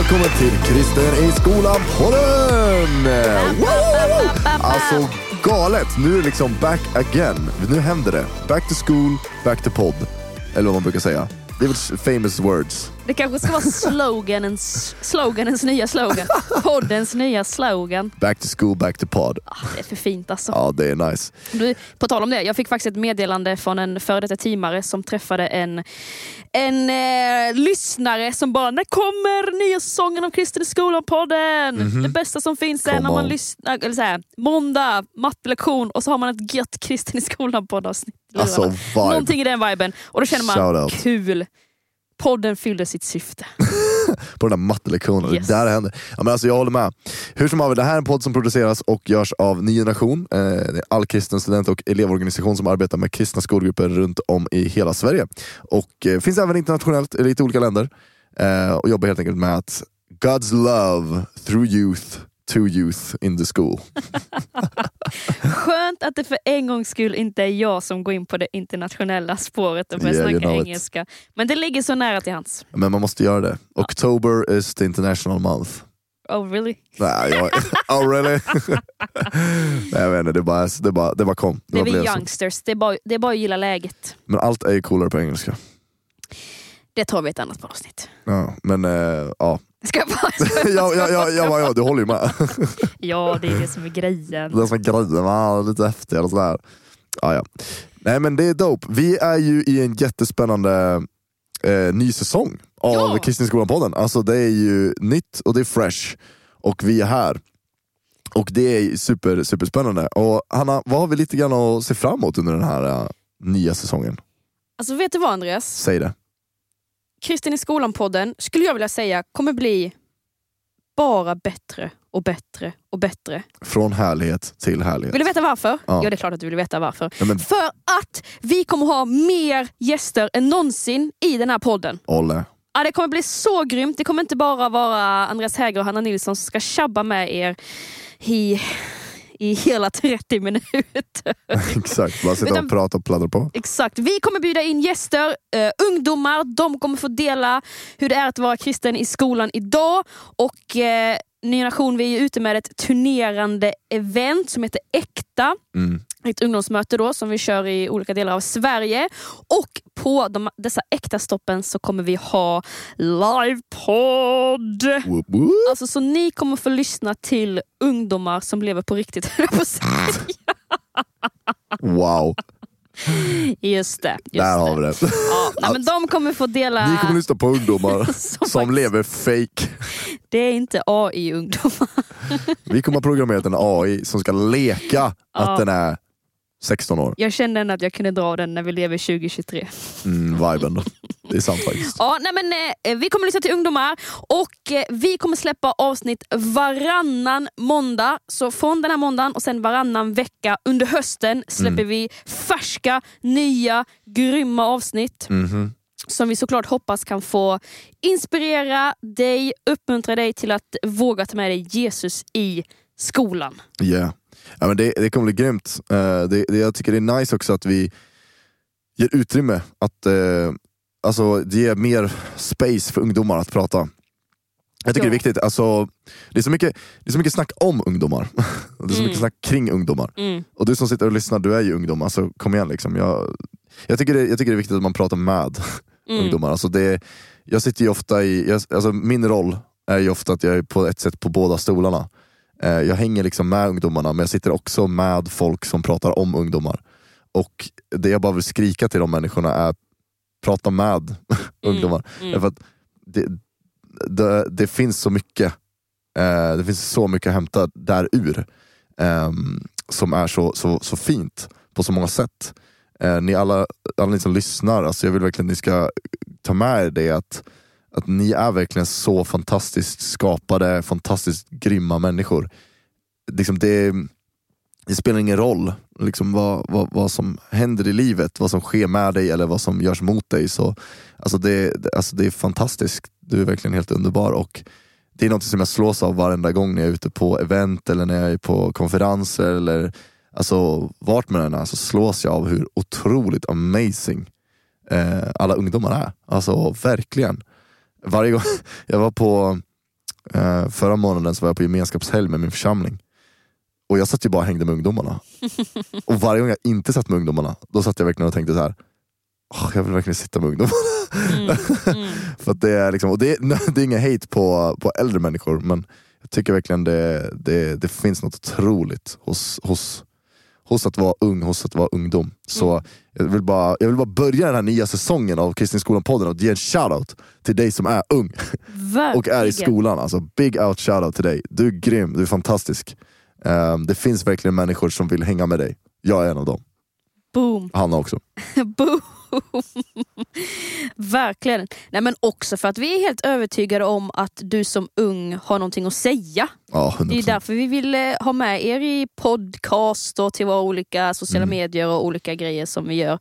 välkommen till Kristen i skolan-podden! Alltså galet, nu är det liksom back again. Nu händer det. Back to school, back to podd. Eller vad man brukar säga. Det är väl famous words. Det kanske ska vara sloganens, sloganens nya slogan. Poddens nya slogan. Back to school, back to pod. Ah, det är för fint alltså. Ja, det är nice. Du, på tal om det, jag fick faktiskt ett meddelande från en före detta teamare som träffade en, en eh, lyssnare som bara “När kommer nya säsongen av Kristen i skolan-podden?” Det bästa som finns är Come när man lyssnar, eller så här, måndag, mattelektion och så har man ett gött Kristen i skolan-podd avsnitt. i lurarna. Alltså vibe. Någonting i den viben. Och då känner man kul. Podden fyllde sitt syfte. på den där mattelektionen. Yes. Det där händer. Ja, men alltså, jag håller med. Hur som helst, det här är en podd som produceras och görs av Ny Generation. Eh, det är all kristen student och elevorganisation som arbetar med kristna skolgrupper runt om i hela Sverige. Och eh, finns även internationellt i lite olika länder. Eh, och jobbar helt enkelt med att God's love through youth to youth in the school. Skönt att det för en gångs skull inte är jag som går in på det internationella spåret och börjar Yeah, you snacka know it. engelska. Men det ligger så nära till hands. Men man måste göra det. October is the international month. Oh really? Nej, jag, oh really? Nej, jag vet inte, det bara, det bara, det bara kom. Det är bara vi så. youngsters, det är, bara, det är bara att gilla läget. Men allt är ju coolare på engelska. Det tar vi ett annat avsnitt. Ja, men eh, ja. Ska jag bara... ja, ja, ja, ja, ja, du håller ju med. Ja, det är det som är grejen. Det som är grejen, va? lite häftigare och sådär. Ja, ja. Nej men det är dope. Vi är ju i en jättespännande eh, ny säsong av Ja. Kristin Skolan-podden. Alltså det är ju nytt och det är fresh. Och vi är här. Och det är super, superspännande. Och Hanna, vad har vi lite grann att se fram emot under den här eh, nya säsongen? Alltså vet du vad Andreas? Säg det. Kristin i skolan-podden skulle jag vilja säga kommer bli bara bättre och bättre och bättre. Från härlighet till härlighet. Vill du veta varför? Ja. Ja, det är klart att du vill veta varför. Ja, men, För att vi kommer ha mer gäster än någonsin i den här podden. Olle. Ja, det kommer bli så grymt. Det kommer inte bara vara Andreas Häger och Hanna Nilsson som ska tjabba med er i, i hela 30 minuter. Exakt, bara sitta och prata och pladdra på. Exakt. Vi kommer bjuda in gäster, eh, ungdomar. De kommer få dela hur det är att vara kristen i skolan idag. Och eh, Ny Generation, vi är ute med ett turnerande event som heter Äkta. Mm. Ett ungdomsmöte då som vi kör i olika delar av Sverige. Och på de, dessa äkta stoppen så kommer vi ha livepodd. Alltså, så ni kommer få lyssna till ungdomar som lever på riktigt. på att. Wow, just det. Just där det. har vi det. Ja, nej, men de kommer få dela... Ni kommer lyssna på ungdomar Som som lever fake. Det är inte AI-ungdomar. Vi kommer ha programmerat en AI som ska leka att Ja. den är 16 år. Jag kände ändå att jag kunde dra den när vi lever 2023. Mm, viben då. Det är sant faktiskt. Ja, nej, men, eh, vi kommer lyssna till ungdomar och eh, vi kommer släppa avsnitt varannan måndag. Så från den här måndagen och sen varannan vecka under hösten släpper vi färska, nya, grymma avsnitt. Mhm. som vi såklart hoppas kan få inspirera dig, uppmuntra dig till att våga ta med dig Jesus i skolan. Yeah. Ja, men det, det kommer bli grymt. Eh, det, det, jag tycker det är nice också att vi ger utrymme att uh, alltså, ge mer space för ungdomar att prata. Jag tycker Ja. det är viktigt. Alltså, det, är så mycket, det är så mycket snack om ungdomar. det är så Mm. mycket snack kring ungdomar. Mm. Och du som sitter och lyssnar, du är ju ungdom. Alltså, kom igen. Liksom. Jag, jag, tycker det, jag tycker det är viktigt att man pratar med Mm. ungdomar. Alltså det, jag sitter ju ofta i, jag, alltså min roll är ju ofta att jag är på ett sätt på båda stolarna. Eh, jag hänger liksom med ungdomarna men jag sitter också med folk som pratar om ungdomar. Och det jag bara vill skrika till de människorna är prata med ungdomar. Mm. Att det, det, det finns så mycket eh, Det finns så mycket att hämta där ur ehm, som är så, så, så fint på så många sätt. Eh, ni alla, alla ni som lyssnar, alltså jag vill verkligen att ni ska ta med er det att, att ni är verkligen så fantastiskt skapade, fantastiskt grymma människor. Liksom det, det spelar ingen roll liksom vad, vad, vad som händer i livet, vad som sker med dig eller vad som görs mot dig. Så, alltså det, alltså det är fantastiskt, du är verkligen helt underbar. Och det är något som jag slås av varenda gång när jag är ute på event eller när jag är på konferenser eller alltså, vart man än är så slås jag av hur otroligt amazing eh, alla ungdomar är. Alltså verkligen. Varje gång jag var på Eh, förra månaden så var jag på gemenskapshelg med min församling. Och jag satt ju bara och hängde med ungdomarna. och varje gång jag inte satt med ungdomarna, då satt jag verkligen och tänkte så här. "Åh, jag vill verkligen sitta med ungdomarna. Mm. Mm. För det, är liksom, och det, är, det är inget hate på, på äldre människor, men jag tycker verkligen det, det, det finns något otroligt hos, hos, hos att vara ung, hos att vara ungdom. Så Mm. jag, vill bara, jag vill bara börja den här nya säsongen av Kristinskolan-podden och ge en shoutout till dig som är ung och är i Verkligen. skolan. Alltså, big out shoutout till dig. Du är grym, du är fantastisk. Ehm, det finns verkligen människor som vill hänga med dig. Jag är en av dem. Boom. Hanna också. Boom. Verkligen. Nej, men också för att vi är helt övertygade om att du som ung har någonting att säga. Ja, 100%. Det är därför vi vill eh, ha med er i podcast och till våra olika sociala Mm. medier och olika grejer som vi gör.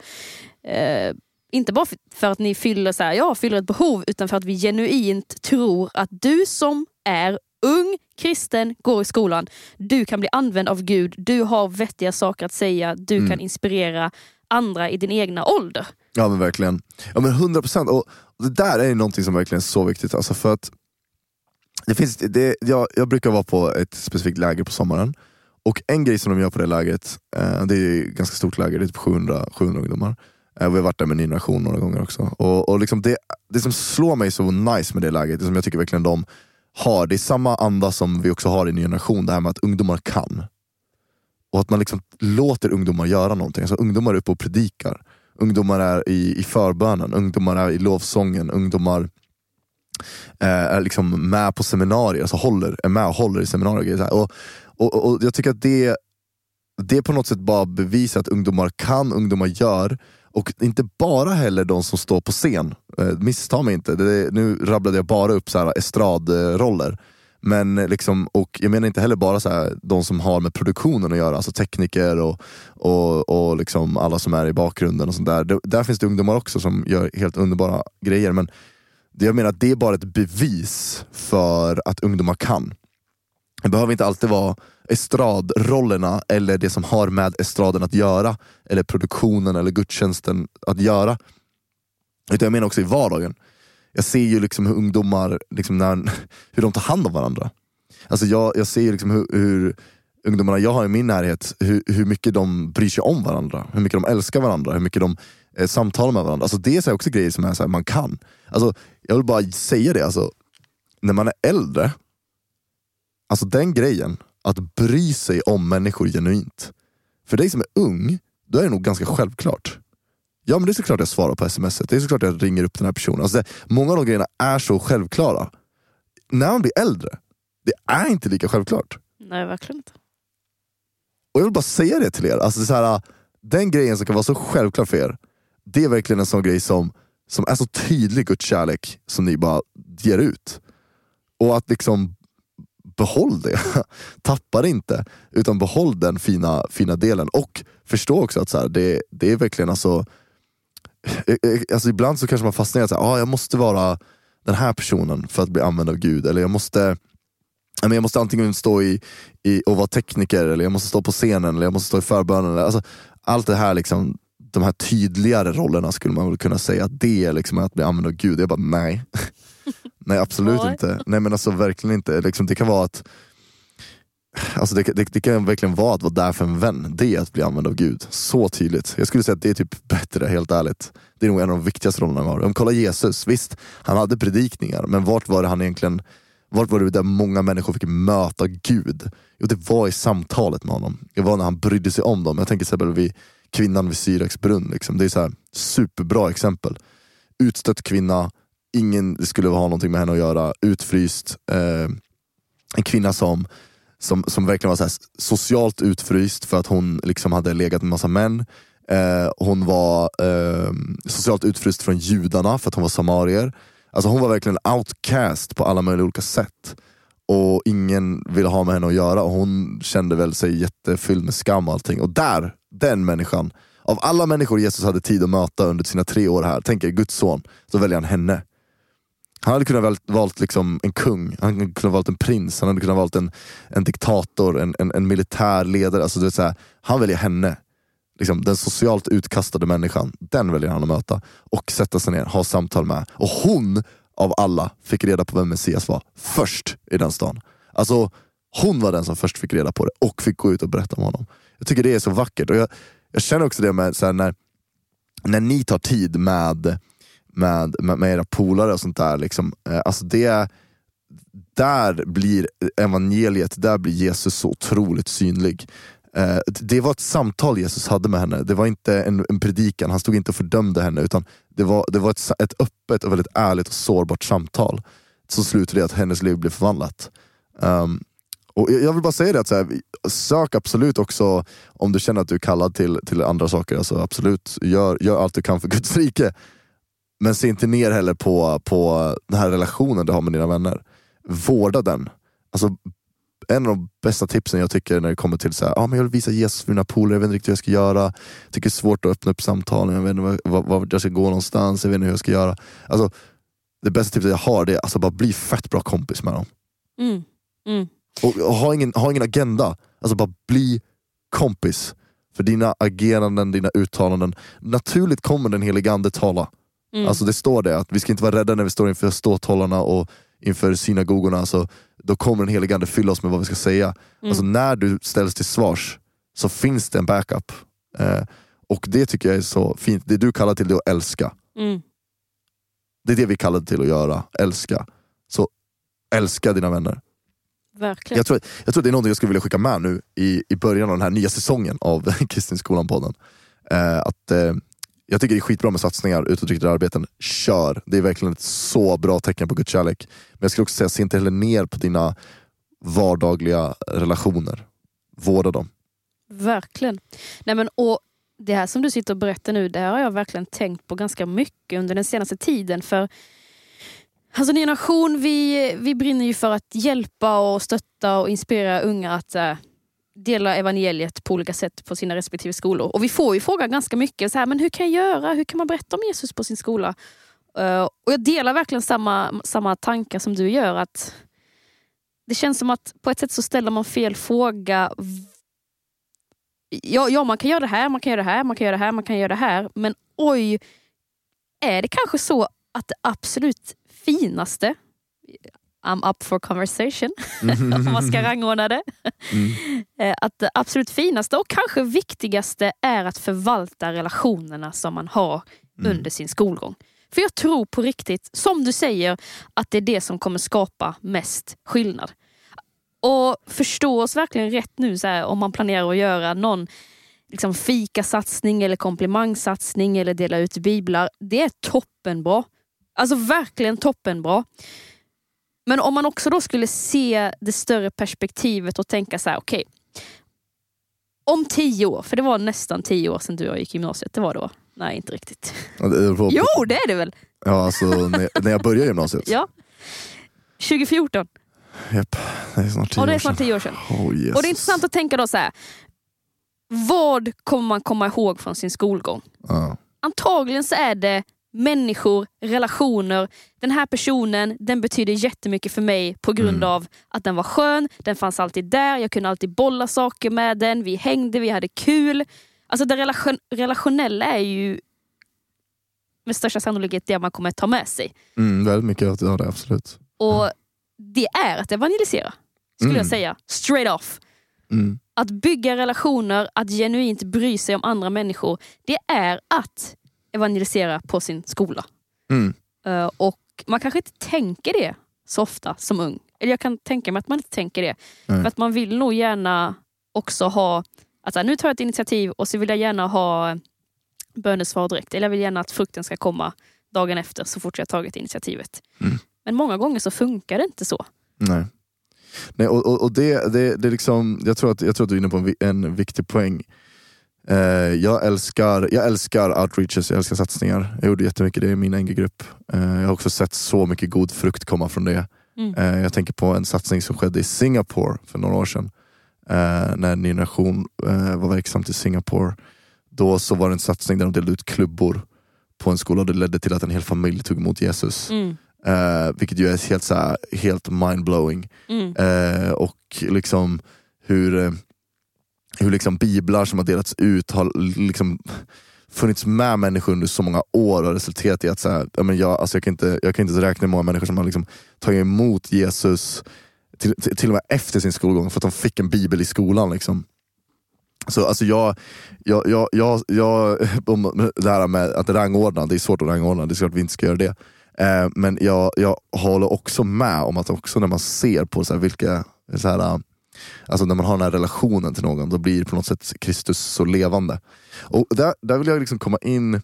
Eh, inte bara för, för att ni fyller, så här, ja, fyller ett behov, utan för att vi genuint tror att du som är ung, kristen, går i skolan, du kan bli använd av Gud, du har vettiga saker att säga, du Mm. kan inspirera andra i din egna ålder. Ja men verkligen. Ja men 100 procent. Och det där är ju någonting som verkligen är så viktigt. Alltså för att det finns, det, jag, jag brukar vara på ett specifikt läger på sommaren. Och en grej som de gör på det lägret, eh, det är ett ganska stort läger, det är typ 700, 700 ungdomar. Eh, vi har varit där med Ny Generation några gånger också. Och, och liksom det, det som slår mig så nice med det läget, det som jag tycker verkligen de har, det är samma anda som vi också har i Ny Generation, det här med att ungdomar kan. Och att man liksom låter ungdomar göra någonting. Alltså ungdomar är uppe och predikar. Ungdomar är i, i förbönen, ungdomar är i lovsången, ungdomar eh, är liksom med på seminarier, alltså håller, är med och håller i seminarier. och. Och, och, och jag tycker att det, det på något sätt bara bevisar att ungdomar kan, ungdomar gör. Och inte bara heller de som står på scen, eh, missta mig inte. Det, nu rabblade jag bara upp så här estradroller. Men eh, liksom, och jag menar inte heller bara så här, de som har med produktionen att göra, alltså tekniker och, och, och liksom alla som är i bakgrunden och sånt där. Det, där finns det ungdomar också som gör helt underbara grejer. Men det jag menar att det är bara ett bevis för att ungdomar kan. Det behöver inte alltid vara estradrollerna eller det som har med estraden att göra, eller produktionen eller gudstjänsten att göra. Utan jag menar också i vardagen. Jag ser ju liksom hur ungdomar, liksom när, hur de tar hand om varandra. Alltså jag, jag ser ju liksom hur, hur ungdomarna jag har i min närhet, hur, hur mycket de bryr sig om varandra, hur mycket de älskar varandra, hur mycket de eh, samtalar med varandra. Alltså det är så också grejer som är så här, man kan. Alltså, jag vill bara säga det, alltså, när man är äldre, alltså den grejen, att bry sig om människor genuint. För dig som är ung, då är det nog ganska självklart. Ja men det är såklart jag svarar på sms, det är såklart jag ringer upp den här personen. Alltså det, många av de grejerna är så självklara. När man blir äldre, det är inte lika självklart. Nej, verkligen inte. Och jag vill bara säga det till er, alltså så här, den grejen som kan vara så självklar för er, det är verkligen en sån grej som, som är så tydlig Guds kärlek som ni bara ger ut. Och att liksom behåll det. Tappa det inte, utan behåll den fina, fina delen. Och förstå också att så här, det, det är verkligen alltså, alltså ibland så kanske man fastnar i att ah, jag måste vara den här personen för att bli använd av Gud. Eller jag måste jag måste antingen stå i, i och vara tekniker, eller jag måste stå på scenen, eller jag måste stå i förbönen. Alltså, allt det här, liksom, de här tydligare rollerna skulle man väl kunna säga att det är liksom att bli använd av Gud. Jag bara nej. nej absolut inte. Nej men alltså verkligen inte. Liksom, det kan vara att Alltså det, det, det kan verkligen vara att vara där för en vän, det är att bli använd av Gud. Så tydligt. Jag skulle säga att det är typ bättre, helt ärligt. Det är nog en av de viktigaste rollerna vi har. Om kolla Jesus, visst, han hade predikningar, men vart var det han egentligen vart var det där många människor fick möta Gud? Jo, det var i samtalet med honom. Det var när han brydde sig om dem. Jag tänker till exempel vid kvinnan vid Syraks brunn. Liksom. Det är så här, superbra exempel. Utstött kvinna, ingen skulle ha någonting med henne att göra, utfryst. Eh, en kvinna som, som, som verkligen var så här socialt utfryst för att hon liksom hade legat med massa män. Eh, hon var eh, socialt utfryst från judarna för att hon var samarier. Alltså hon var verkligen outcast på alla möjliga olika sätt. Och ingen ville ha med henne att göra och hon kände väl sig jättefylld med skam och allting. Och där, den människan, av alla människor Jesus hade tid att möta under sina tre år här, tänk er Guds son, så väljer han henne. Han hade kunnat valt, valt liksom en kung, han hade kunnat valt en prins, han hade kunnat valt en, en diktator, en, en, en militär ledare. Alltså det är så här, han väljer henne. Liksom, den socialt utkastade människan, den väljer han att möta och sätta sig ner, ha samtal med. Och hon, av alla fick reda på vem Messias var först i den stan. Alltså hon var den som först fick reda på det och fick gå ut och berätta om honom. Jag tycker det är så vackert. Och jag, jag känner också det med så här, när, när ni tar tid med, med, med, med era polare och sånt där. Liksom, eh, alltså det, där blir evangeliet, där blir Jesus så otroligt synlig. Eh, det var ett samtal Jesus hade med henne, det var inte en, en predikan, han stod inte och fördömde henne utan det var, det var ett, ett öppet, och väldigt ärligt och sårbart samtal som slutade i att hennes liv blev förvandlat. Um, och jag vill bara säga det, att så här, sök absolut också om du känner att du är kallad till, till andra saker. Alltså absolut, gör, gör allt du kan för Guds rike. Men se inte ner heller på, på den här relationen du har med dina vänner. Vårda den. Alltså, en av de bästa tipsen jag tycker när det kommer till så här, ah, men jag vill visa Jesus för mina polare, jag vet inte riktigt hur jag ska göra. Jag tycker det är svårt att öppna upp samtalen, jag vet inte vart var, jag ska gå någonstans, jag vet inte hur jag ska göra. Alltså, det bästa tipset jag har det är alltså bara bli fett bra kompis med dem. Mm. Mm. Och, och ha, ingen, ha ingen agenda, alltså bara bli kompis. För dina ageranden, dina uttalanden, naturligt kommer den helige ande tala. Mm. Alltså det står det, att vi ska inte vara rädda när vi står inför ståthållarna och inför synagogorna. Alltså, då kommer den helige ande fylla oss med vad vi ska säga. Mm. Alltså när du ställs till svars så finns det en backup. Eh, och det tycker jag är så fint. Det du kallar till det att älska. Mm. Det är det vi kallar till att göra, älska. Så älska dina vänner. Verkligen. Jag tror, jag tror det är något jag skulle vilja skicka med nu i, i början av den här nya säsongen av Kristinskolan-podden. Eh, att, eh, jag tycker det är skitbra med satsningar, utåtriktade arbeten. Kör! Det är verkligen ett så bra tecken på Guds kärlek. Men jag skulle också säga, se inte heller ner på dina vardagliga relationer. Vårda dem. Verkligen. Nej, men, och det här som du sitter och berättar nu, det här har jag verkligen tänkt på ganska mycket under den senaste tiden. För Alltså Ny Generation, vi, vi brinner ju för att hjälpa och stötta och inspirera unga att eh, delar evangeliet på olika sätt på sina respektive skolor. Och vi får ju frågan ganska mycket, så här, men hur kan jag göra? Hur kan man berätta om Jesus på sin skola? Uh, och jag delar verkligen samma, samma tankar som du gör. att Det känns som att på ett sätt så ställer man fel fråga. Ja, ja, man kan göra det här, man kan göra det här, man kan göra det här, man kan göra det här. Men oj, är det kanske så att det absolut finaste, I'm up for conversation, om man ska rangordna det. Mm. Att det absolut finaste och kanske viktigaste är att förvalta relationerna som man har mm. under sin skolgång. För jag tror på riktigt, som du säger, att det är det som kommer skapa mest skillnad. Och förstå oss verkligen rätt nu så här, om man planerar att göra någon liksom fikasatsning eller komplimangsatsning eller dela ut biblar. Det är toppenbra. Alltså verkligen toppenbra. Men om man också då skulle se det större perspektivet och tänka så här, okej. Okay, om tio år, för det var nästan tio år sedan du och jag gick gymnasiet. Det var då? Nej, inte riktigt. Det jo, det är det väl? Ja, alltså när, jag började gymnasiet. ja. 2014. Japp, det är snart tio, och det är snart tio år sedan. Oh, och det är intressant att tänka då så här. Vad kommer man komma ihåg från sin skolgång? Ja. Antagligen så är det människor, relationer. Den här personen den betyder jättemycket för mig på grund mm. av att den var skön, den fanns alltid där, jag kunde alltid bolla saker med den, vi hängde, vi hade kul. Alltså det relation relationella är ju med största sannolikhet det man kommer ta med sig. Mm, väldigt mycket av det, absolut. Och det är att evangelisera, skulle mm. jag säga. Straight off. Mm. Att bygga relationer, att genuint bry sig om andra människor, det är att evangelisera på sin skola. Mm. Uh, och man kanske inte tänker det så ofta som ung. Eller jag kan tänka mig att man inte tänker det. Mm. För att man vill nog gärna också ha, alltså nu tar jag ett initiativ och så vill jag gärna ha bönesvar direkt. Eller jag vill gärna att frukten ska komma dagen efter så fort jag tagit initiativet. Mm. Men många gånger så funkar det inte så. Nej. Nej, och, och, och det, det, det liksom, jag, tror att, jag tror att du är inne på en, en viktig poäng. Eh, jag, älskar, jag älskar outreaches, jag älskar satsningar. Jag gjorde jättemycket det i min NG-grupp. Eh, jag har också sett så mycket god frukt komma från det. Mm. Eh, jag tänker på en satsning som skedde i Singapore för några år sedan. När Ny Generation var verksamt i Singapore. Då så var det en satsning där de delade ut klubbor på en skola och det ledde till att en hel familj tog emot Jesus. Mm. Vilket ju är helt, så här, helt mindblowing. Mm. Och liksom hur, hur liksom biblar som har delats ut har liksom funnits med människor under så många år och resulterat i att så här, ja, men jag, alltså jag, kan inte, jag kan inte räkna hur många människor som har liksom tagit emot Jesus till, till, och med efter sin skolgång för att de fick en bibel i skolan. Liksom. Så alltså jag, jag, jag, jag, jag om det här med att rangordna, det är svårt att rangordna, det är klart vi inte ska göra det. Eh, men jag, jag håller också med om att också när man ser på så här, vilka, så här, alltså när man har den här relationen till någon, då blir på något sätt Kristus så levande. Och där, där vill jag liksom komma in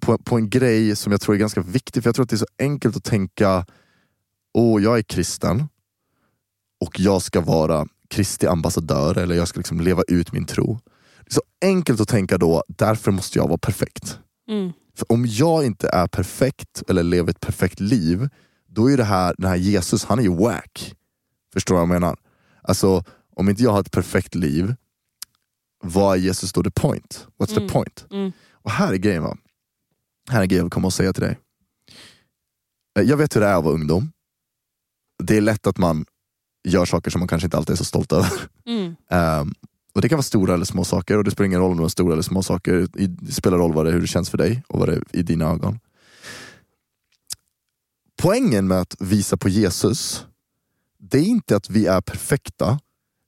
på, på en grej som jag tror är ganska viktig, för jag tror att det är så enkelt att tänka, åh jag är kristen och jag ska vara Kristi ambassadör, eller jag ska liksom leva ut min tro. Det är så enkelt att tänka då, därför måste jag vara perfekt. Mm. För om jag inte är perfekt eller lever ett perfekt liv, då är det här, den här Jesus, han är ju wack. Förstår du vad jag menar? Alltså, om inte jag har ett perfekt liv, vad är Jesus då the point? What's Mm. the point? Mm. Och här är grejen va. Här är grejen jag komma och säga till dig. Eh, Jag vet hur det är att vara ungdom. Det är lätt att man gör saker som man kanske inte alltid är så stolt över. Mm. Ehm, och Det kan vara stora eller små saker och det spelar ingen roll om det är stora eller små saker. Det spelar roll vad det, hur det känns för dig och vad det är i dina ögon. Poängen med att visa på Jesus, det är inte att vi är perfekta,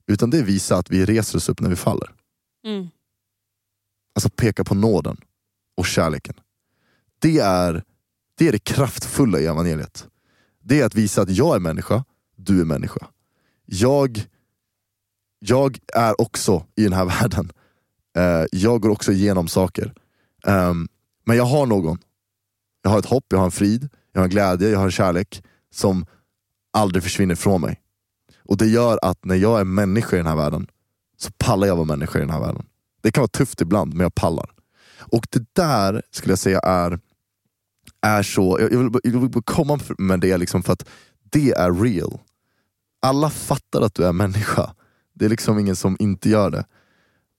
utan det är att visa att vi reser oss upp när vi faller. Mm. Alltså peka på nåden och kärleken. Det är, det är det kraftfulla i evangeliet. Det är att visa att jag är människa, du är människa. Jag, jag är också i den här världen. Eh, jag går också igenom saker. Ehm, men jag har någon. Jag har ett hopp, jag har en frid, jag har en glädje, jag har en kärlek som aldrig försvinner från mig. Och det gör att när jag är människa i den här världen så pallar jag vara människa i den här världen. Det kan vara tufft ibland, men jag pallar. Och det där skulle jag säga är, är så, jag vill, jag vill komma med det liksom för att det är real. Alla fattar att du är människa. Det är liksom ingen som inte gör det.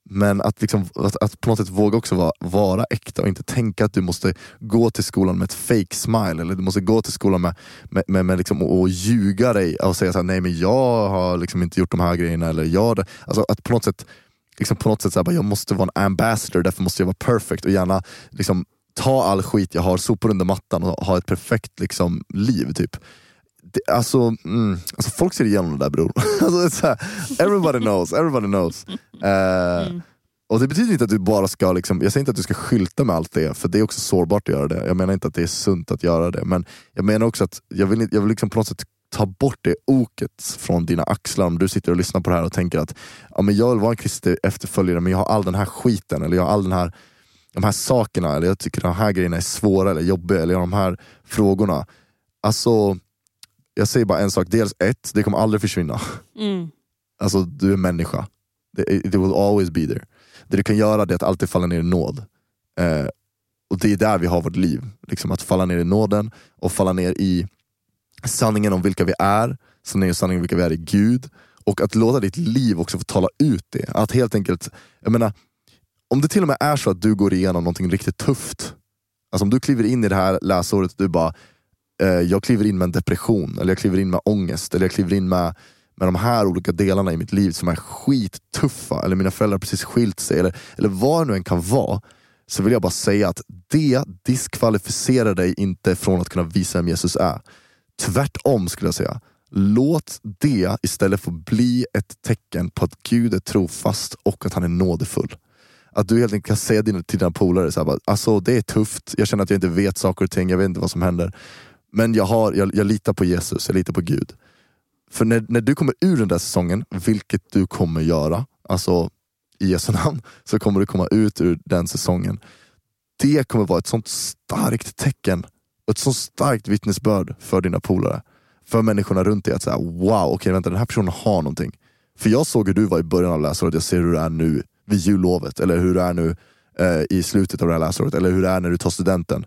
Men att, liksom, att, att på något sätt våga också vara, vara äkta och inte tänka att du måste gå till skolan med ett fake smile eller du måste gå till skolan med, med, med, med liksom, och, och ljuga dig och säga så här, nej men jag har liksom inte gjort de här grejerna. Eller jag, alltså att på något sätt, liksom på något sätt så här, bara, jag måste vara en ambassador, därför måste jag vara perfect och gärna liksom, ta all skit jag har, sopa under mattan och ha ett perfekt liksom, liv. typ det, alltså, mm, alltså folk ser igenom det där bror. alltså, det är så här, everybody knows, everybody knows. Mm. Och det betyder inte att du bara ska, liksom, jag säger inte att du ska skylta med allt det, för det är också sårbart att göra det. Jag menar inte att det är sunt att göra det, men jag menar också att jag vill, jag vill liksom på något sätt ta bort det oket från dina axlar om du sitter och lyssnar på det här och tänker att ja, men jag vill vara en kristen efterföljare men jag har all den här skiten, eller jag har all den här, de här sakerna, eller jag tycker de här grejerna är svåra eller jobbiga, eller jag har de här frågorna. Alltså, jag säger bara en sak, dels ett, det kommer aldrig försvinna. Mm. Alltså du är människa. Det- It will always be there. Det du kan göra det är att alltid falla ner i nåd. Eh, och det är där vi har vårt liv. Liksom att falla ner i nåden och falla ner i sanningen om vilka vi är, sanningen, sanningen om vilka vi är i Gud. Och att låta ditt liv också få tala ut det. Att helt enkelt, jag menar, om det till och med är så att du går igenom någonting riktigt tufft. Alltså om du kliver in i det här läsåret och du bara, Eh, jag kliver in med en depression, eller jag kliver in med ångest, eller jag kliver in med med de här olika delarna i mitt liv som är skittuffa, eller mina föräldrar precis skilt sig, eller, eller vad det nu än kan vara, så vill jag bara säga att det diskvalificerar dig inte från att kunna visa vem Jesus är. Tvärtom skulle jag säga. Låt det istället få bli ett tecken på att Gud är trofast och att han är nådefull. Att du helt enkelt kan säga till dina polare, så här, bara, alltså, det är tufft, jag känner att jag inte vet saker och ting, jag vet inte vad som händer. Men jag, har, jag, jag litar på Jesus, jag litar på Gud. För när, när du kommer ur den där säsongen, vilket du kommer göra, alltså i Jesu namn, så kommer du komma ut ur den säsongen. Det kommer vara ett sånt starkt tecken, ett sånt starkt vittnesbörd för dina polare. För människorna runt dig att säga wow, okej vänta den här personen har någonting. För jag såg hur du var i början av läsåret, jag ser hur du är nu vid jullovet, eller hur du är nu eh, i slutet av det här läsåret, eller hur det är när du tar studenten.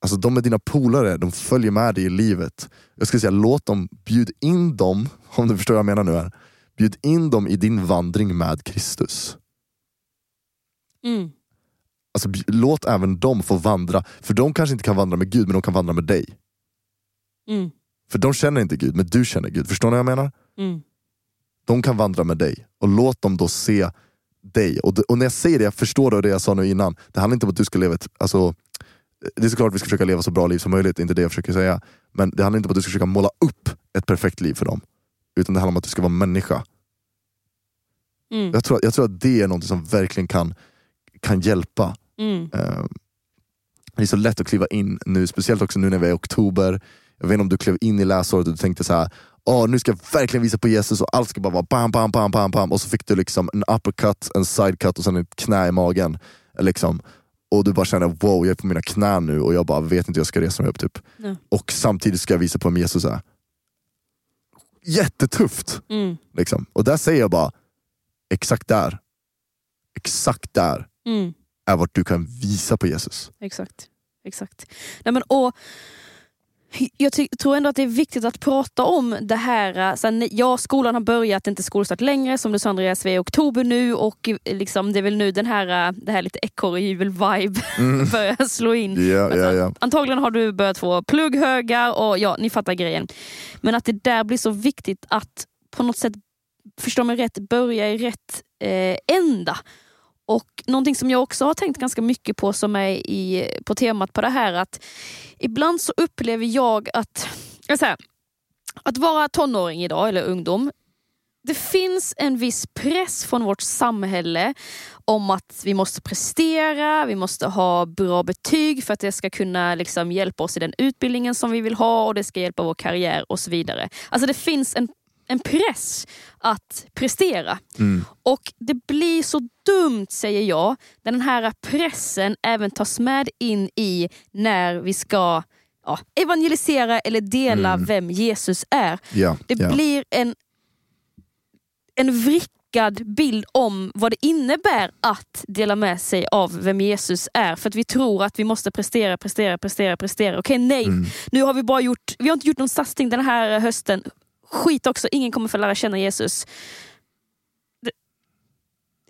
Alltså de är dina polare, de följer med dig i livet. Jag skulle säga låt dem, bjud in dem, om du förstår vad jag menar nu här. Bjud in dem i din vandring med Kristus. Mm. Alltså, låt även dem få vandra, för de kanske inte kan vandra med Gud, men de kan vandra med dig. Mm. För de känner inte Gud, men du känner Gud. Förstår ni vad jag menar? Mm. De kan vandra med dig. Och låt dem då se dig. Och, och när jag säger det, jag förstår det, det jag sa nu innan. Det handlar inte om att du ska leva ett... Alltså, det är såklart att vi ska försöka leva så bra liv som möjligt, det är inte det jag försöker säga. Men det handlar inte om att du ska försöka måla upp ett perfekt liv för dem. Utan det handlar om att du ska vara människa. Mm. Jag tror, jag tror att det är något som verkligen kan, kan hjälpa. Mm. Eh, det är så lätt att kliva in nu, speciellt också nu när vi är i oktober. Jag vet inte om du klev in i läsåret och du tänkte så här. Åh, nu ska jag verkligen visa på Jesus och allt ska bara vara bam, bam, bam, bam, bam. Och så fick du liksom en uppercut, en sidecut och sen ett knä i magen. Liksom. Och du bara känner wow, jag är på mina knän nu och jag bara vet inte hur jag ska resa mig upp. Typ. Nej. Och samtidigt ska jag visa på vem Jesus är. Jättetufft! Mm. Liksom. Och där säger jag bara, exakt där, exakt där Mm. är vart du kan visa på Jesus. Exakt. Exakt. Nej, men, och, jag tror ändå att det är viktigt att prata om det här. Sen, ja, skolan har börjat, inte skolstart längre. Som du sa Andreas, vi är i oktober nu och eh, liksom, det är väl nu den här, eh, det här lite ekorrhjul-vibe börjar slå in. Mm. Ja, ja, ja. Antagligen har du börjat få plugghögar och ja, ni fattar grejen. Men att det där blir så viktigt att på något sätt, förstå mig rätt, börja i rätt eh, ända. Och någonting som jag också har tänkt ganska mycket på som är i, på temat på det här att ibland så upplever jag att, jag säger, att vara tonåring idag eller ungdom det finns en viss press från vårt samhälle om att vi måste prestera, vi måste ha bra betyg för att det ska kunna liksom hjälpa oss i den utbildningen som vi vill ha och det ska hjälpa vår karriär och så vidare. Alltså det finns en, en press att prestera. Mm. Och det blir så dumt, säger jag, när den här pressen även tas med in i när vi ska ja, evangelisera eller dela Mm. vem Jesus är. Ja, Det ja. blir en, en vrickad bild om vad det innebär att dela med sig av vem Jesus är. För att vi tror att vi måste prestera, prestera, prestera, prestera. Okej, nej. Mm. Nu har vi bara gjort, vi har inte gjort någon satsning den här hösten. Skit också, ingen kommer få lära känna Jesus. Det,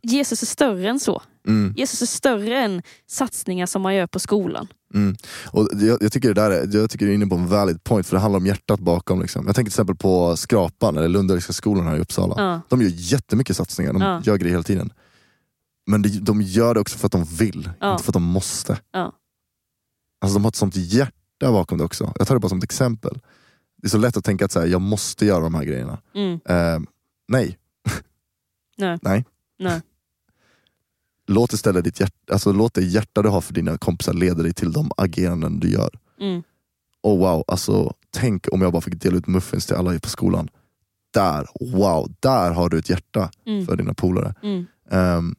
Jesus är större än så. Mm. Jesus är större än satsningar som man gör på skolan. Mm. Och jag, jag tycker det där är, jag tycker du är inne på en valid point, för det handlar om hjärtat bakom. Liksom. Jag tänker till exempel på Skrapan, eller Lundbergska skolan här i Uppsala. Ja. De gör jättemycket satsningar, de Ja. gör grejer hela tiden. Men de, de gör det också för att de vill, Ja. inte för att de måste. Alltså de har ett sånt hjärta bakom det också. Jag tar det bara som ett exempel. Det är så lätt att tänka att så här, jag måste göra de här grejerna. Mm. Eh, nej, Nej. Nej. Nej. låt istället ditt hjärta, alltså låt det hjärta du har för dina kompisar leda dig till de ageranden du gör. Mm. Oh wow, alltså tänk om jag bara fick dela ut muffins till alla på skolan. Där, wow, där har du ett hjärta Mm. för dina polare. Mm. Ehm,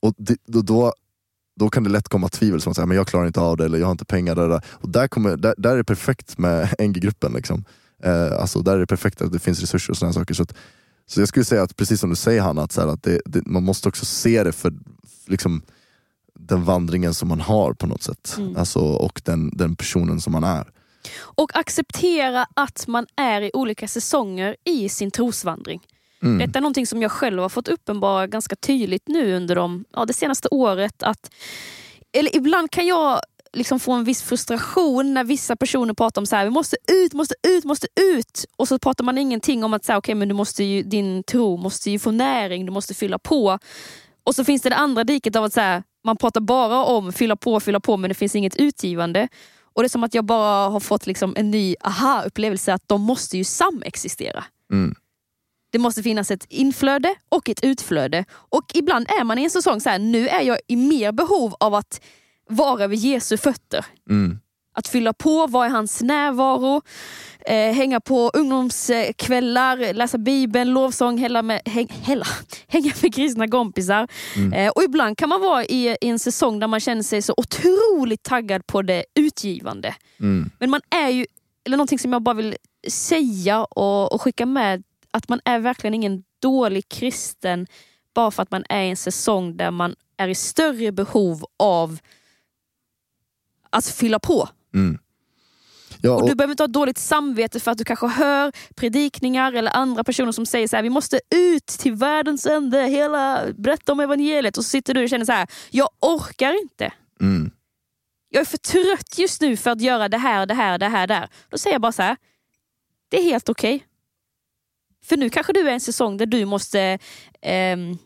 och det, då, då, då kan det lätt komma tvivel som att säga, men jag klarar inte av det eller jag har inte pengar. Där, där. Och där, kommer, där, där är det perfekt med NG-gruppen. Liksom. Eh, alltså, där är det perfekt att det finns resurser och sådana saker. Så, att, så jag skulle säga att precis som du säger Hanna, att, så här, att det, det, man måste också se det för liksom, den vandringen som man har på något sätt. Mm. Alltså, och den, den personen som man är. Och acceptera att man är i olika säsonger i sin trosvandring. Mm. Detta är någonting som jag själv har fått uppenbara ganska tydligt nu under de, ja, det senaste året. Att, eller ibland kan jag liksom få en viss frustration när vissa personer pratar om så här, vi måste ut, måste ut, måste ut. Och så pratar man ingenting om att så här, okay, men du måste ju, din tro måste ju få näring, du måste fylla på. Och så finns det det andra diket av att så här, man pratar bara om fylla på, fylla på men det finns inget utgivande. Och det är som att jag bara har fått liksom en ny aha-upplevelse att de måste ju samexistera. Mm. Det måste finnas ett inflöde och ett utflöde. Och ibland är man i en säsong så här, nu är jag i mer behov av att vara vid Jesu fötter. Mm. Att fylla på, vara i hans närvaro, eh, hänga på ungdomskvällar, läsa bibeln, lovsång, hälla med, häng, hälla, hänga med kristna kompisar. Mm. Eh, och ibland kan man vara i, i en säsong där man känner sig så otroligt taggad på det utgivande. Mm. Men man är ju, eller någonting som jag bara vill säga och, och skicka med, att man är verkligen ingen dålig kristen bara för att man är i en säsong där man är i större behov av att fylla på. Mm. Ja, Och och, du behöver inte ha dåligt samvete för att du kanske hör predikningar eller andra personer som säger så här: vi måste ut till världens ände, hela, berätta om evangeliet. Och så sitter du och känner så här: jag orkar inte. mm. Jag är för trött just nu för att göra det här, det här, det här, där. Då säger jag bara så här. Det är helt okej. För nu kanske du är i en säsong där du måste ehm,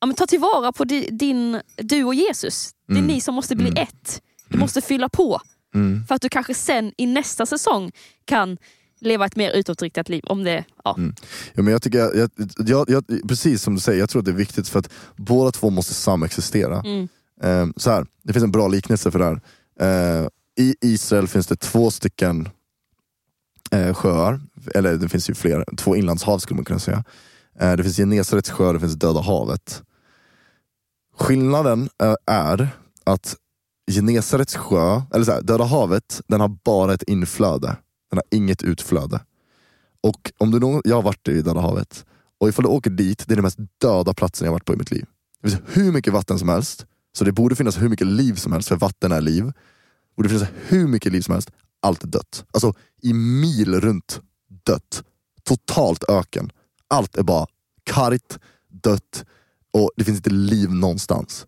ja, ta tillvara på di- din, du och Jesus. Det är Mm. ni som måste bli Mm. ett. Du måste fylla på. Mm. För att du kanske sen i nästa säsong kan leva ett mer utåtriktat liv. Om det, ja. Mm. Ja, men jag tycker, jag, jag, jag, precis som du säger, jag tror att det är viktigt för att båda två måste samexistera. Mm. Eh, så här, det finns en bra liknelse för det här. Eh, I Israel finns det två stycken eh, sjöar, eller det finns ju fler, två inlandshav skulle man kunna säga. Eh, det finns Genesarets sjö och det finns Döda havet. Skillnaden eh, är att Genesarets sjö, eller så här, Döda havet, den har bara ett inflöde. Den har inget utflöde. Och om du någon, jag har varit i Döda havet, och ifall du åker dit, det är den mest döda platsen jag har varit på i mitt liv. Det finns hur mycket vatten som helst, så det borde finnas hur mycket liv som helst, för vatten är liv. Och Det finns hur mycket liv som helst, allt är dött. Alltså i mil runt dött. Totalt öken. Allt är bara kargt, dött och det finns inte liv någonstans.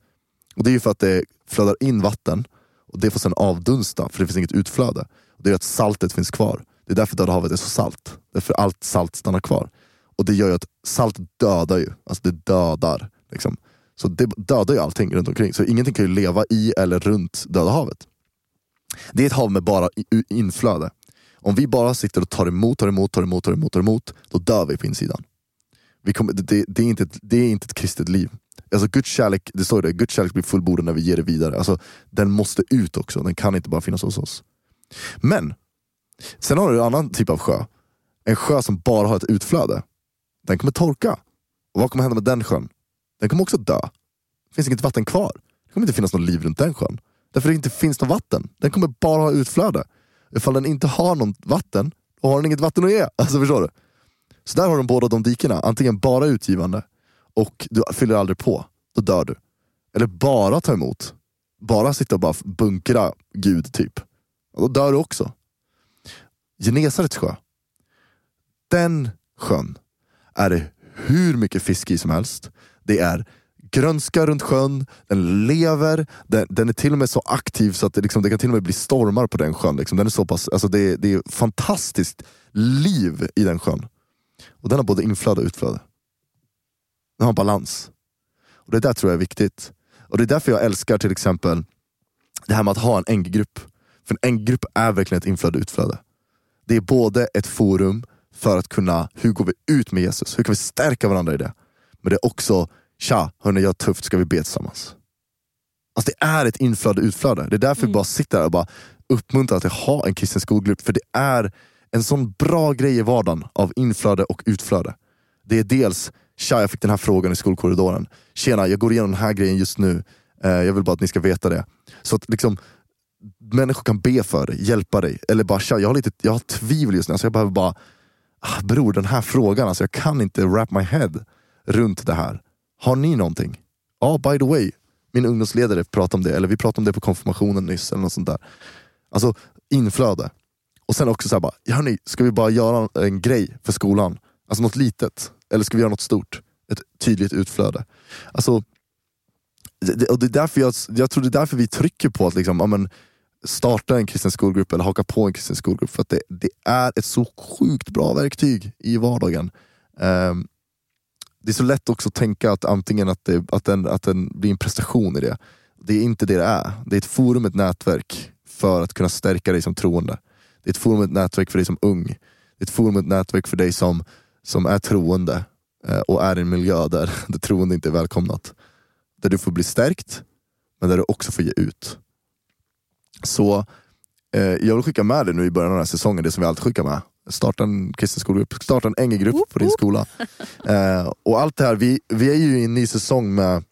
Och Det är ju för att det flödar in vatten och det får sen avdunsta för det finns inget utflöde. Och det gör att saltet finns kvar. Det är därför Döda havet är så salt. Därför allt salt stannar kvar. Och det gör ju att salt dödar ju. Alltså det dödar. Liksom. Så det dödar ju allting runt omkring. Så ingenting kan ju leva i eller runt Döda havet. Det är ett hav med bara inflöde. Om vi bara sitter och tar emot, tar emot, tar emot, tar emot, tar emot, då dör vi på insidan. Vi kommer, det, det, är inte ett, det är inte ett kristet liv. Alltså Guds kärlek, det står det, Guds kärlek blir fullbordad när vi ger det vidare. Alltså, den måste ut också, den kan inte bara finnas hos oss. Men, sen har du en annan typ av sjö. En sjö som bara har ett utflöde. Den kommer torka. Och vad kommer hända med den sjön? Den kommer också dö. Det finns inget vatten kvar. Det kommer inte finnas något liv runt den sjön. Därför det inte finns något vatten. Den kommer bara ha utflöde. Ifall den inte har något vatten, då har den inget vatten att ge. Alltså förstår du? Så där har de båda de dikena. Antingen bara utgivande och du fyller aldrig på. Då dör du. Eller bara ta emot. Bara sitta och bara bunkra Gud typ. Och då dör du också. Genesarets sjö. Den sjön är det hur mycket fisk i som helst. Det är grönska runt sjön, den lever, den, den är till och med så aktiv så att det, liksom, det kan till och med bli stormar på den sjön. Liksom. Den är så pass, alltså det, det är fantastiskt liv i den sjön. Och den har både inflöde och utflöde. Den har balans. Och Det där tror jag är viktigt. Och Det är därför jag älskar till exempel det här med att ha en NG-grupp. För en NG-grupp är verkligen ett inflöde och utflöde. Det är både ett forum för att kunna, hur går vi ut med Jesus? Hur kan vi stärka varandra i det? Men det är också, tja, hörni jag har tufft, ska vi be tillsammans? Alltså det är ett inflöde och utflöde. Det är därför vi bara sitter här och bara uppmuntrar att ha en kristen skolgrupp. För det är en sån bra grej i vardagen av inflöde och utflöde. Det är dels, tja jag fick den här frågan i skolkorridoren. Tjena, jag går igenom den här grejen just nu. Eh, jag vill bara att ni ska veta det. Så att liksom människor kan be för dig, hjälpa dig. Eller bara tja, jag har, lite, jag har tvivel just nu. Alltså jag behöver bara, ah, bror den här frågan, alltså jag kan inte wrap my head runt det här. Har ni någonting? Ja, by the way, min ungdomsledare pratade om det, eller vi pratade om det på konfirmationen nyss. eller något sånt där. Alltså inflöde. Och sen också såhär ja, hörni, ska vi bara göra en grej för skolan? Alltså något litet. Eller ska vi göra något stort? Ett tydligt utflöde. Alltså, det, och det är därför jag, jag tror det är därför vi trycker på att liksom, ja, men, starta en kristen skolgrupp eller haka på en kristen skolgrupp. För att det, det är ett så sjukt bra verktyg i vardagen. Um, det är så lätt också att tänka att antingen att, det, att, den, att den blir en prestation i det. Det är inte det det är. Det är ett forum, ett nätverk för att kunna stärka dig som troende. Det är ett forum, ett nätverk för dig som ung. Det är ett forum, ett nätverk för dig som, som är troende eh, och är i en miljö där det troende inte är välkomnat. Där du får bli stärkt, men där du också får ge ut. Så eh, jag vill skicka med dig nu i början av den här säsongen, det som vi alltid skickar med. Starta en kristen skolgrupp, starta en NG-grupp på din skola. Eh, och allt det här, vi, vi är ju i en ny säsong med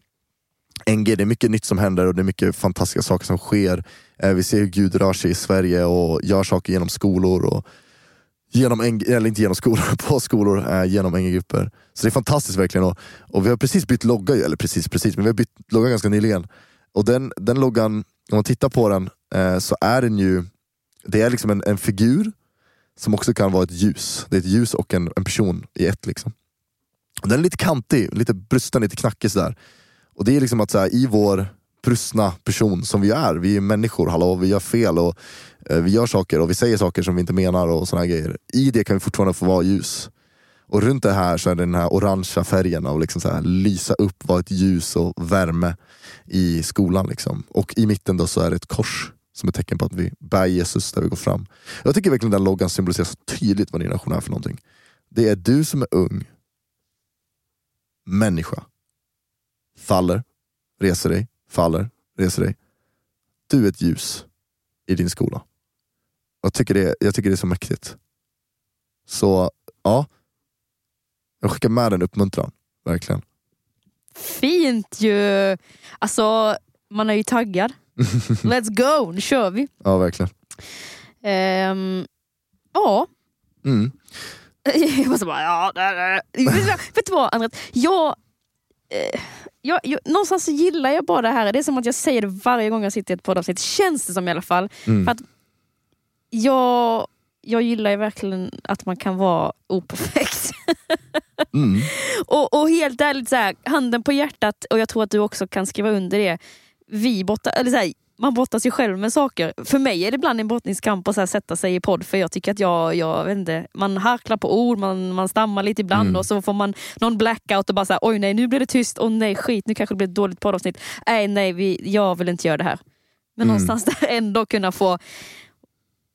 NG, det är mycket nytt som händer och det är mycket fantastiska saker som sker. Eh, vi ser hur Gud rör sig i Sverige och gör saker genom skolor. Och genom NG, eller inte genom skolor, på skolor, eh, genom NG-grupper. Så det är fantastiskt verkligen. Och, och vi har precis bytt logga, eller precis precis, men vi har bytt logga ganska nyligen. Och den, den loggan, om man tittar på den, eh, så är den ju, det är liksom en, en figur som också kan vara ett ljus. Det är ett ljus och en, en person i ett. Liksom. Den är lite kantig, lite brusten, lite knackig sådär. Och det är liksom att så här, i vår brustna person som vi är, vi är människor, hallå, vi gör fel och eh, vi gör saker och vi säger saker som vi inte menar och såna här grejer. I det kan vi fortfarande få vara ljus. Och runt det här så är det den här orangea färgen av liksom så här, lysa upp, vara ett ljus och värme i skolan. Liksom. Och i mitten då så är det ett kors som ett tecken på att vi bär Jesus där vi går fram. Jag tycker verkligen den loggan symboliserar så tydligt vad din generation är för någonting. Det är du som är ung, människa, faller, reser dig, faller, reser dig. Du är ett ljus i din skola. Jag tycker det, jag tycker det är så mäktigt. Så ja, jag skickar med en uppmuntran, verkligen. Fint ju! Alltså, man är ju taggad. Let's go, nu kör vi. Ja, verkligen. Ehm, ja. Mm. Jag måste bara, ja. där, där. Vet du vad Andret? Jag, eh, jag, jag, någonstans så gillar jag bara det här. Det är som att jag säger det varje gång jag sitter i ett poddavsnitt, känns det som i alla fall. Mm. För att jag, jag gillar ju verkligen att man kan vara operfekt. Mm. och, och helt ärligt, så här, handen på hjärtat, och jag tror att du också kan skriva under det. Vi botta, eller så här, man brottas ju själv med saker. För mig är det ibland en brottningskamp att så här, sätta sig i podd för jag tycker att jag, jag vet inte, man harklar på ord, man, man stammar lite ibland Mm. och så får man någon blackout och bara så här, oj nej nu blir det tyst, åh nej skit nu kanske det blir ett dåligt poddavsnitt. Nej nej vi, jag vill inte göra det här. Men Mm. någonstans där ändå kunna få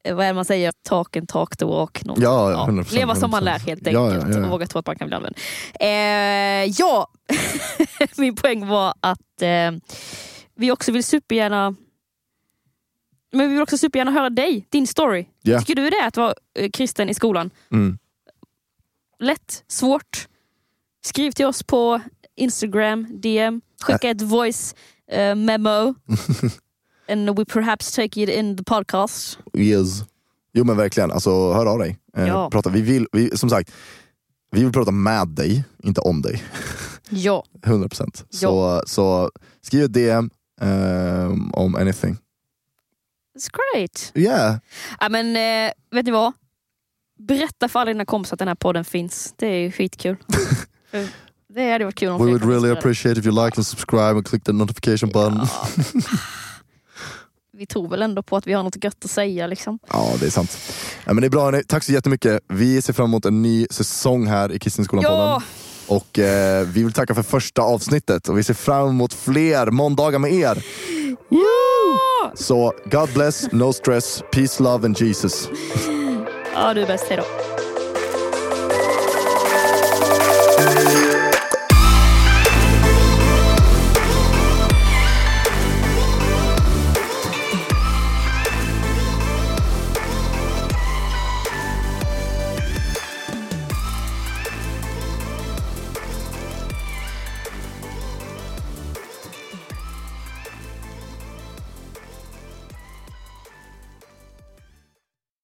eh, vad är det man säger, talk and talk the walk. Något. Ja, ja, 100%, leva som man lär 100%. helt Ja, enkelt ja, ja. och våga tro att man kan bli använd. Eh, ja, min poäng var att eh, vi också vill supergärna men vi vill också supergärna höra dig, din story. Ja. Tycker du det är att vara eh, kristen i skolan? Mm. Lätt? Svårt? Skriv till oss på Instagram, DM, skicka ett voice eh, memo. And we perhaps take it in the podcast. Yes. Jo men verkligen, alltså hör av dig. Eh, Ja. prata. Vi vill, vi, som sagt, vi vill prata med dig, inte om dig. Ja, 100%. Så, så skriv ett DM ehm, om anything. It's great. Yeah. Ja, men eh, vet ni vad? Berätta för alla dina kompisar att den här podden finns. Det är ju skitkul. För det hade varit kul om We would really appreciate if you like and subscribe and click the notification button. Ja. Vi tror väl ändå på att vi har något gött att säga. Liksom. Ja, det är sant. Ja, men det är bra hörni. Tack så jättemycket. Vi ser fram emot en ny säsong här i Kristenskolan-podden. Ja, Och eh, vi vill tacka för första avsnittet och vi ser fram emot fler måndagar med er. Ja! Så God bless, no stress, peace, love and Jesus. ja, du är bäst. Hejdå.